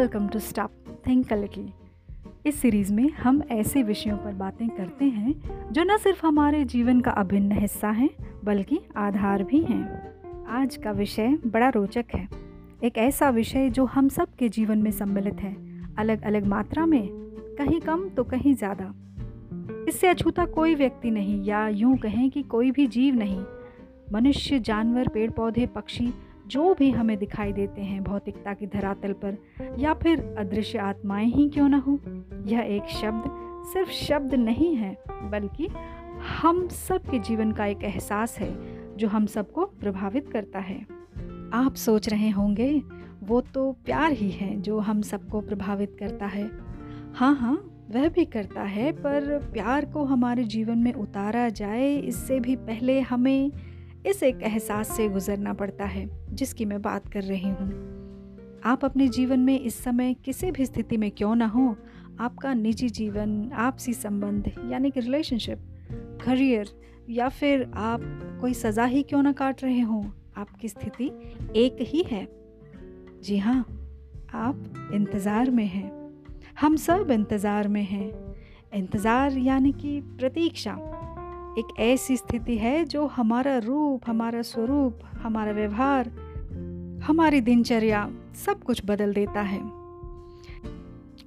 Welcome to stop think little इस series में हम ऐसे विषयों पर बातें करते हैं जो न सिर्फ़ हमारे जीवन का अभिन्न हिस्सा हैं, बल्कि आधार भी हैं। आज का विषय बड़ा रोचक है। एक ऐसा विषय जो हम सब के जीवन में सम्मिलित है अलग अलग मात्रा में, कहीं कम तो कहीं ज़्यादा। इससे अछूता कोई व्यक्ति नहीं या यूँ कहें कि कोई भी जीव नहीं। मनुष्य, जानवर पेड़ पौधे पक्षी जो भी हमें दिखाई देते हैं भौतिकता की धरातल पर, या फिर अदृश्य आत्माएँ ही क्यों न हो? यह एक शब्द सिर्फ़ शब्द नहीं है, बल्कि हम सब के जीवन का एक एहसास है, जो हम सबको प्रभावित करता है। आप सोच रहे होंगे, वो तो प्यार ही है जो हम सबको प्रभावित करता है। हाँ हाँ वह भी करता है, पर प्यार को हमारे जीवन में उतारा जाए, इससे भी पहले हमें इस एक एहसास से गुजरना पड़ता है, जिसकी मैं बात कर रही हूँ। आप अपने जीवन में इस समय किसी भी स्थिति में क्यों ना हो? आपका निजी जीवन, आपसी संबंध, यानी कि रिलेशनशिप करियर या फिर आप कोई सज़ा ही क्यों ना काट रहे हो? आपकी स्थिति एक ही है। जी हाँ आप इंतज़ार में हैं। हम सब इंतज़ार में हैं। इंतज़ार यानी कि प्रतीक्षा। एक ऐसी स्थिति है जो हमारा रूप, हमारा स्वरूप, हमारा व्यवहार, हमारी दिनचर्या सब कुछ बदल देता है।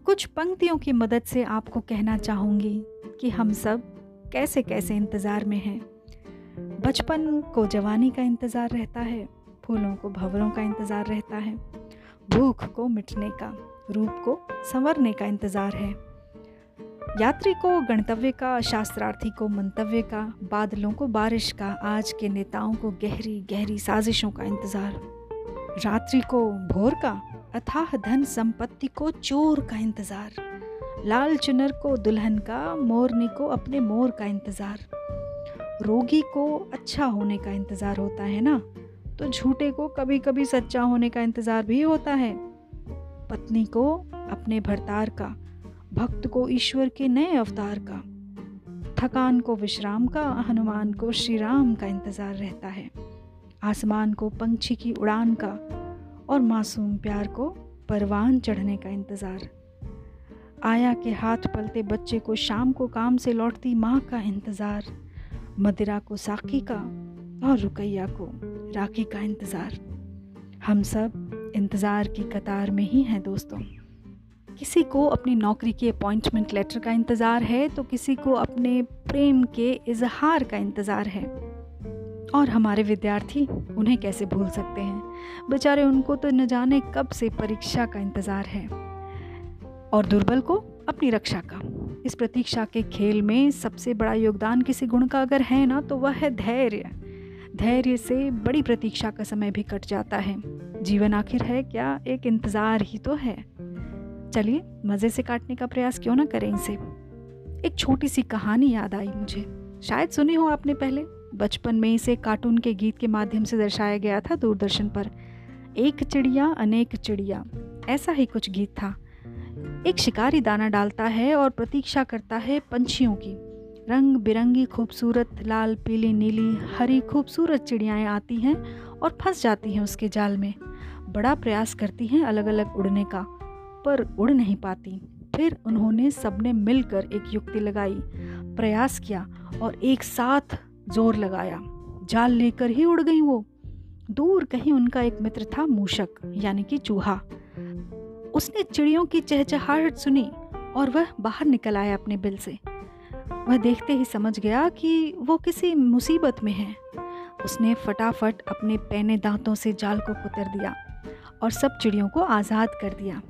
कुछ पंक्तियों की मदद से आपको कहना चाहूँगी कि हम सब कैसे कैसे इंतज़ार में हैं। बचपन को जवानी का इंतज़ार रहता है, फूलों को भंवरों का इंतज़ार रहता है, भूख को मिटने का, रूप को संवरने का इंतज़ार है। यात्री को गणतव्य का, शास्त्रार्थी को, मंतव्य का, बादलों को, बारिश का, आज के नेताओं को गहरी गहरी साजिशों का इंतज़ार। रात्रि को भोर का, अथाह धन संपत्ति को चोर का इंतज़ार। लाल चुनर को, दुल्हन का, मोरनी को, अपने मोर का इंतज़ार। रोगी को अच्छा होने का इंतज़ार होता है ना? तो झूठे को कभी कभी सच्चा होने का इंतज़ार भी होता है। पत्नी को, अपने भरतार का भक्त को ईश्वर के नए अवतार का, थकान को विश्राम का, हनुमान को श्री राम का इंतज़ार रहता है। आसमान को पंछी की उड़ान का और मासूम प्यार को परवान चढ़ने का इंतज़ार। आया के हाथ पलते बच्चे को शाम को काम से लौटती माँ का इंतज़ार। मदिरा को साकी का और रुकैया को राखी का इंतज़ार। हम सब इंतज़ार की कतार में ही हैं दोस्तों। किसी को अपनी नौकरी के अपॉइंटमेंट लेटर का इंतज़ार है तो किसी को अपने प्रेम के इजहार का इंतज़ार है। और हमारे विद्यार्थी उन्हें कैसे भूल सकते हैं? बेचारे उनको तो न जाने कब से परीक्षा का इंतज़ार है। और दुर्बल को अपनी रक्षा का। इस प्रतीक्षा के खेल में सबसे बड़ा योगदान किसी गुण का अगर है ना तो वह है धैर्य। धैर्य से बड़ी प्रतीक्षा का समय भी कट जाता है। जीवन आखिर है, क्या एक इंतज़ार ही तो है? चलिए, मज़े से काटने का प्रयास क्यों ना करें इसे। एक छोटी सी कहानी याद आई मुझे। शायद सुनी हो आपने पहले। बचपन में इसे कार्टून के गीत के माध्यम से दर्शाया गया था दूरदर्शन पर। एक चिड़िया, अनेक चिड़िया। ऐसा ही कुछ गीत था। एक शिकारी दाना डालता है और प्रतीक्षा करता है पंछियों की। रंग बिरंगी खूबसूरत, लाल, पीली, नीली, हरी, खूबसूरत चिड़ियाएँ आती हैं और फंस जाती हैं उसके जाल में। बड़ा प्रयास करती हैं अलग अलग उड़ने का। पर उड़ नहीं पाती। फिर उन्होंने सबने मिलकर एक युक्ति लगाई, प्रयास किया और एक साथ ज़ोर लगाया। जाल लेकर ही उड़ गई वो। दूर कहीं उनका एक मित्र था मूषक, यानी कि चूहा। उसने चिड़ियों की चहचहाहट सुनी और वह बाहर निकल आया अपने बिल से। वह देखते ही समझ गया कि वो किसी मुसीबत में है। उसने फटाफट अपने पैने दांतों से जाल को कुतर दिया और सब चिड़ियों को आज़ाद कर दिया।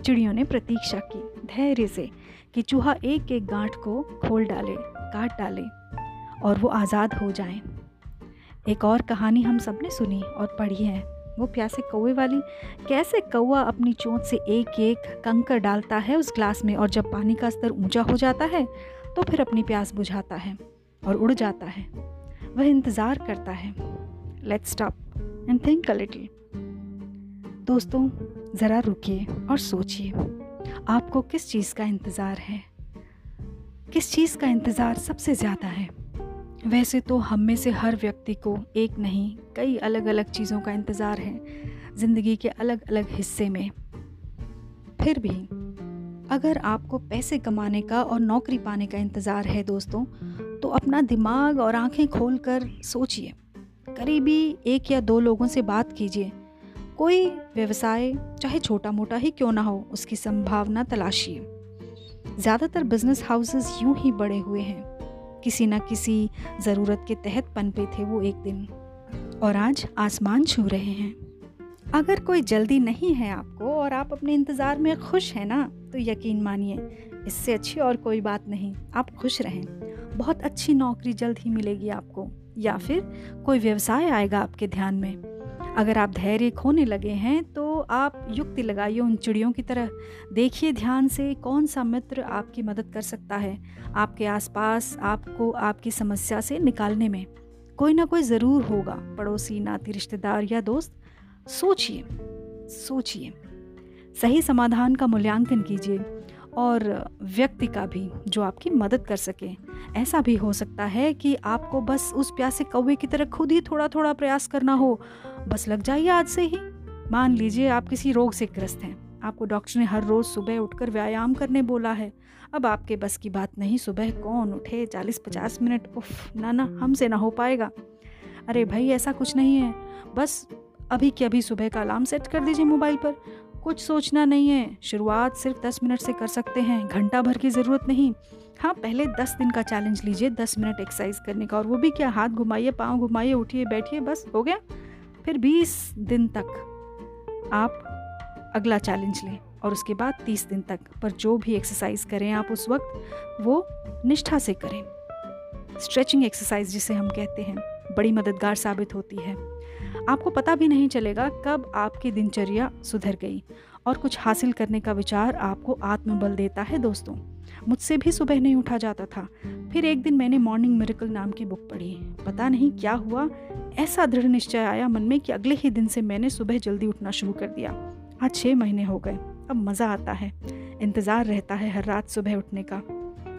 चिड़ियों ने प्रतीक्षा की, धैर्य से, कि चूहा एक एक गांठ को खोल डाले, काट डाले, और वो आज़ाद हो जाएँ। एक और कहानी हम सबने सुनी और पढ़ी है। वो प्यासे कौवे वाली, कैसे कौवा अपनी चोंच से एक एक कंकर डालता है उस ग्लास में और जब पानी का स्तर ऊँचा हो जाता है तो फिर अपनी प्यास बुझाता है और उड़ जाता है। वह इंतज़ार करता है। Let's stop and think a little दोस्तों ज़रा रुकिए और सोचिए, आपको किस चीज़ का इंतज़ार है? किस चीज़ का इंतज़ार सबसे ज़्यादा है? वैसे तो हम में से हर व्यक्ति को एक नहीं, कई अलग अलग चीज़ों का इंतज़ार है, ज़िंदगी के अलग अलग हिस्से में। फिर भी, अगर आपको पैसे कमाने का और नौकरी पाने का इंतज़ार है दोस्तों तो अपना दिमाग और आँखें खोल कर सोचिए। करीबी एक या दो लोगों से बात कीजिए कोई व्यवसाय, चाहे छोटा मोटा ही क्यों ना हो, उसकी संभावना तलाशिए ज़्यादातर बिज़नेस हाउसेस यूँ ही बड़े हुए हैं। किसी न किसी ज़रूरत के तहत पनपे थे वो एक दिन। और आज आसमान छू रहे हैं। अगर कोई जल्दी नहीं है आपको और आप अपने इंतज़ार में खुश हैं ना तो यकीन मानिए, इससे अच्छी और कोई बात नहीं। आप खुश रहें। बहुत अच्छी नौकरी जल्द ही मिलेगी आपको। या फिर कोई व्यवसाय आएगा आपके ध्यान में। अगर आप धैर्य खोने लगे हैं तो आप युक्ति लगाइए उन चिड़ियों की तरह। देखिए ध्यान से कौन सा मित्र आपकी मदद कर सकता है, आपके आसपास, आपको आपकी समस्या से निकालने में। कोई ना कोई ज़रूर होगा, पड़ोसी, नाती, रिश्तेदार या दोस्त। सोचिए सोचिए। सही समाधान का मूल्यांकन कीजिए। और व्यक्ति का भी जो आपकी मदद कर सके। ऐसा भी हो सकता है कि आपको बस उस प्यासे कौवे की तरह खुद ही थोड़ा थोड़ा प्रयास करना हो। बस लग जाइए आज से ही। मान लीजिए आप किसी रोग से ग्रस्त हैं। आपको डॉक्टर ने हर रोज़ सुबह उठकर व्यायाम करने बोला है। अब आपके बस की बात नहीं, सुबह कौन उठे? चालीस पचास मिनट? उफ, ना ना, हमसे ना हो पाएगा। अरे भाई, ऐसा कुछ नहीं है। बस अभी के अभी सुबह का अलार्म सेट कर दीजिए मोबाइल पर। कुछ सोचना नहीं है। शुरुआत सिर्फ़ दस मिनट से कर सकते हैं। घंटा भर की ज़रूरत नहीं। हाँ पहले दस दिन का चैलेंज लीजिए। दस मिनट एक्सरसाइज करने का। और वो भी क्या, हाथ घुमाइए, पाँव घुमाइए, उठिए, बैठिए, बस, हो गया? फिर बीस दिन तक आप अगला चैलेंज लें। और उसके बाद तीस दिन तक। पर जो भी एक्सरसाइज करें आप उस वक्त, वो निष्ठा से करें। स्ट्रेचिंग एक्सरसाइज जिसे हम कहते हैं। बड़ी मददगार साबित होती है। आपको पता भी नहीं चलेगा कब आपकी दिनचर्या सुधर गई और कुछ हासिल करने का विचार आपको आत्मबल देता है दोस्तों। मुझसे भी सुबह नहीं उठा जाता था, फिर एक दिन मैंने मॉर्निंग मेरिकल नाम की बुक पढ़ी। पता नहीं क्या हुआ, ऐसा दृढ़ निश्चय आया मन में कि अगले ही दिन से मैंने सुबह जल्दी उठना शुरू कर दिया। आज छः महीने हो गए, अब मज़ा आता है, इंतज़ार रहता है हर रात सुबह उठने का।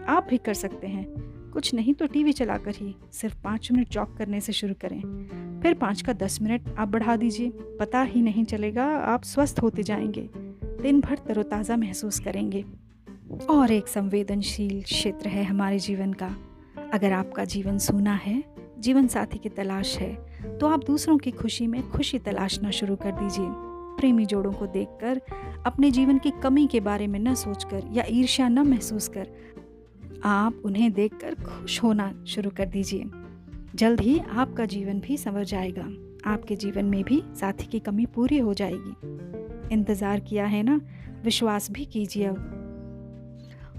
आप भी कर सकते हैं। कुछ नहीं तो टीवी चलाकर ही सिर्फ़ पाँच मिनट जॉग करने से शुरू करें। फिर पाँच का दस मिनट आप बढ़ा दीजिए। पता ही नहीं चलेगा, आप स्वस्थ होते जाएँगे। दिन भर तरोताज़ा महसूस करेंगे। और एक संवेदनशील क्षेत्र है हमारे जीवन का। अगर आपका जीवन सूना है, जीवन साथी की तलाश है तो आप दूसरों की खुशी में खुशी तलाशना शुरू कर दीजिए। प्रेमी जोड़ों को देखकर, अपने जीवन की कमी के बारे में न सोचकर या ईर्ष्या न महसूस कर आप उन्हें देखकर खुश होना शुरू कर दीजिए। जल्द ही आपका जीवन भी संवर जाएगा। आपके जीवन में भी साथी की कमी पूरी हो जाएगी। इंतज़ार किया है ना? विश्वास भी कीजिए अब।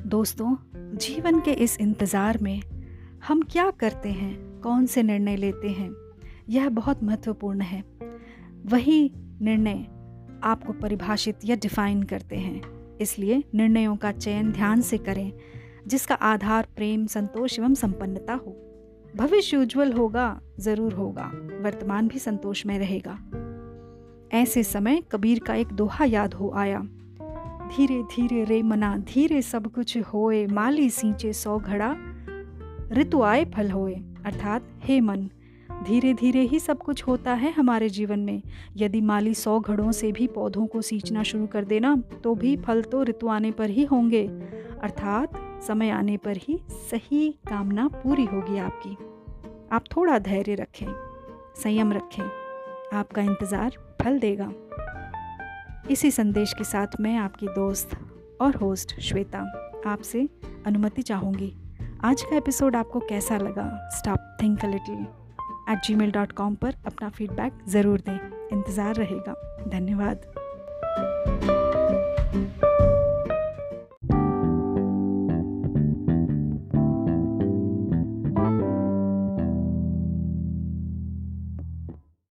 दोस्तों, जीवन के इस इंतज़ार में हम क्या करते हैं? कौन से निर्णय लेते हैं? यह बहुत महत्वपूर्ण है। वही निर्णय आपको परिभाषित या डिफाइन करते हैं। इसलिए निर्णयों का चयन ध्यान से करें। जिसका आधार प्रेम, संतोष एवं संपन्नता हो। भविष्य उज्जवल होगा, ज़रूर होगा, वर्तमान भी संतोष में रहेगा। ऐसे समय कबीर का एक दोहा याद हो आया। धीरे धीरे रे मना, धीरे सब कुछ होए, माली सींचे सौ घड़ा, ऋतु आए फल होए। अर्थात, हे मन, धीरे धीरे ही सब कुछ होता है हमारे जीवन में। यदि माली सौ घड़ों से भी पौधों को सींचना शुरू कर देना तो भी फल तो ऋतु आने पर ही होंगे। अर्थात समय आने पर ही सही कामना पूरी होगी आपकी। आप थोड़ा धैर्य रखें, संयम रखें, आपका इंतज़ार फल देगा। इसी संदेश के साथ मैं आपकी दोस्त और होस्ट श्वेता आपसे अनुमति चाहूँगी। आज का एपिसोड आपको कैसा लगा? Stop think a little at gmail dot com पर अपना फीडबैक ज़रूर दें। इंतज़ार रहेगा। धन्यवाद।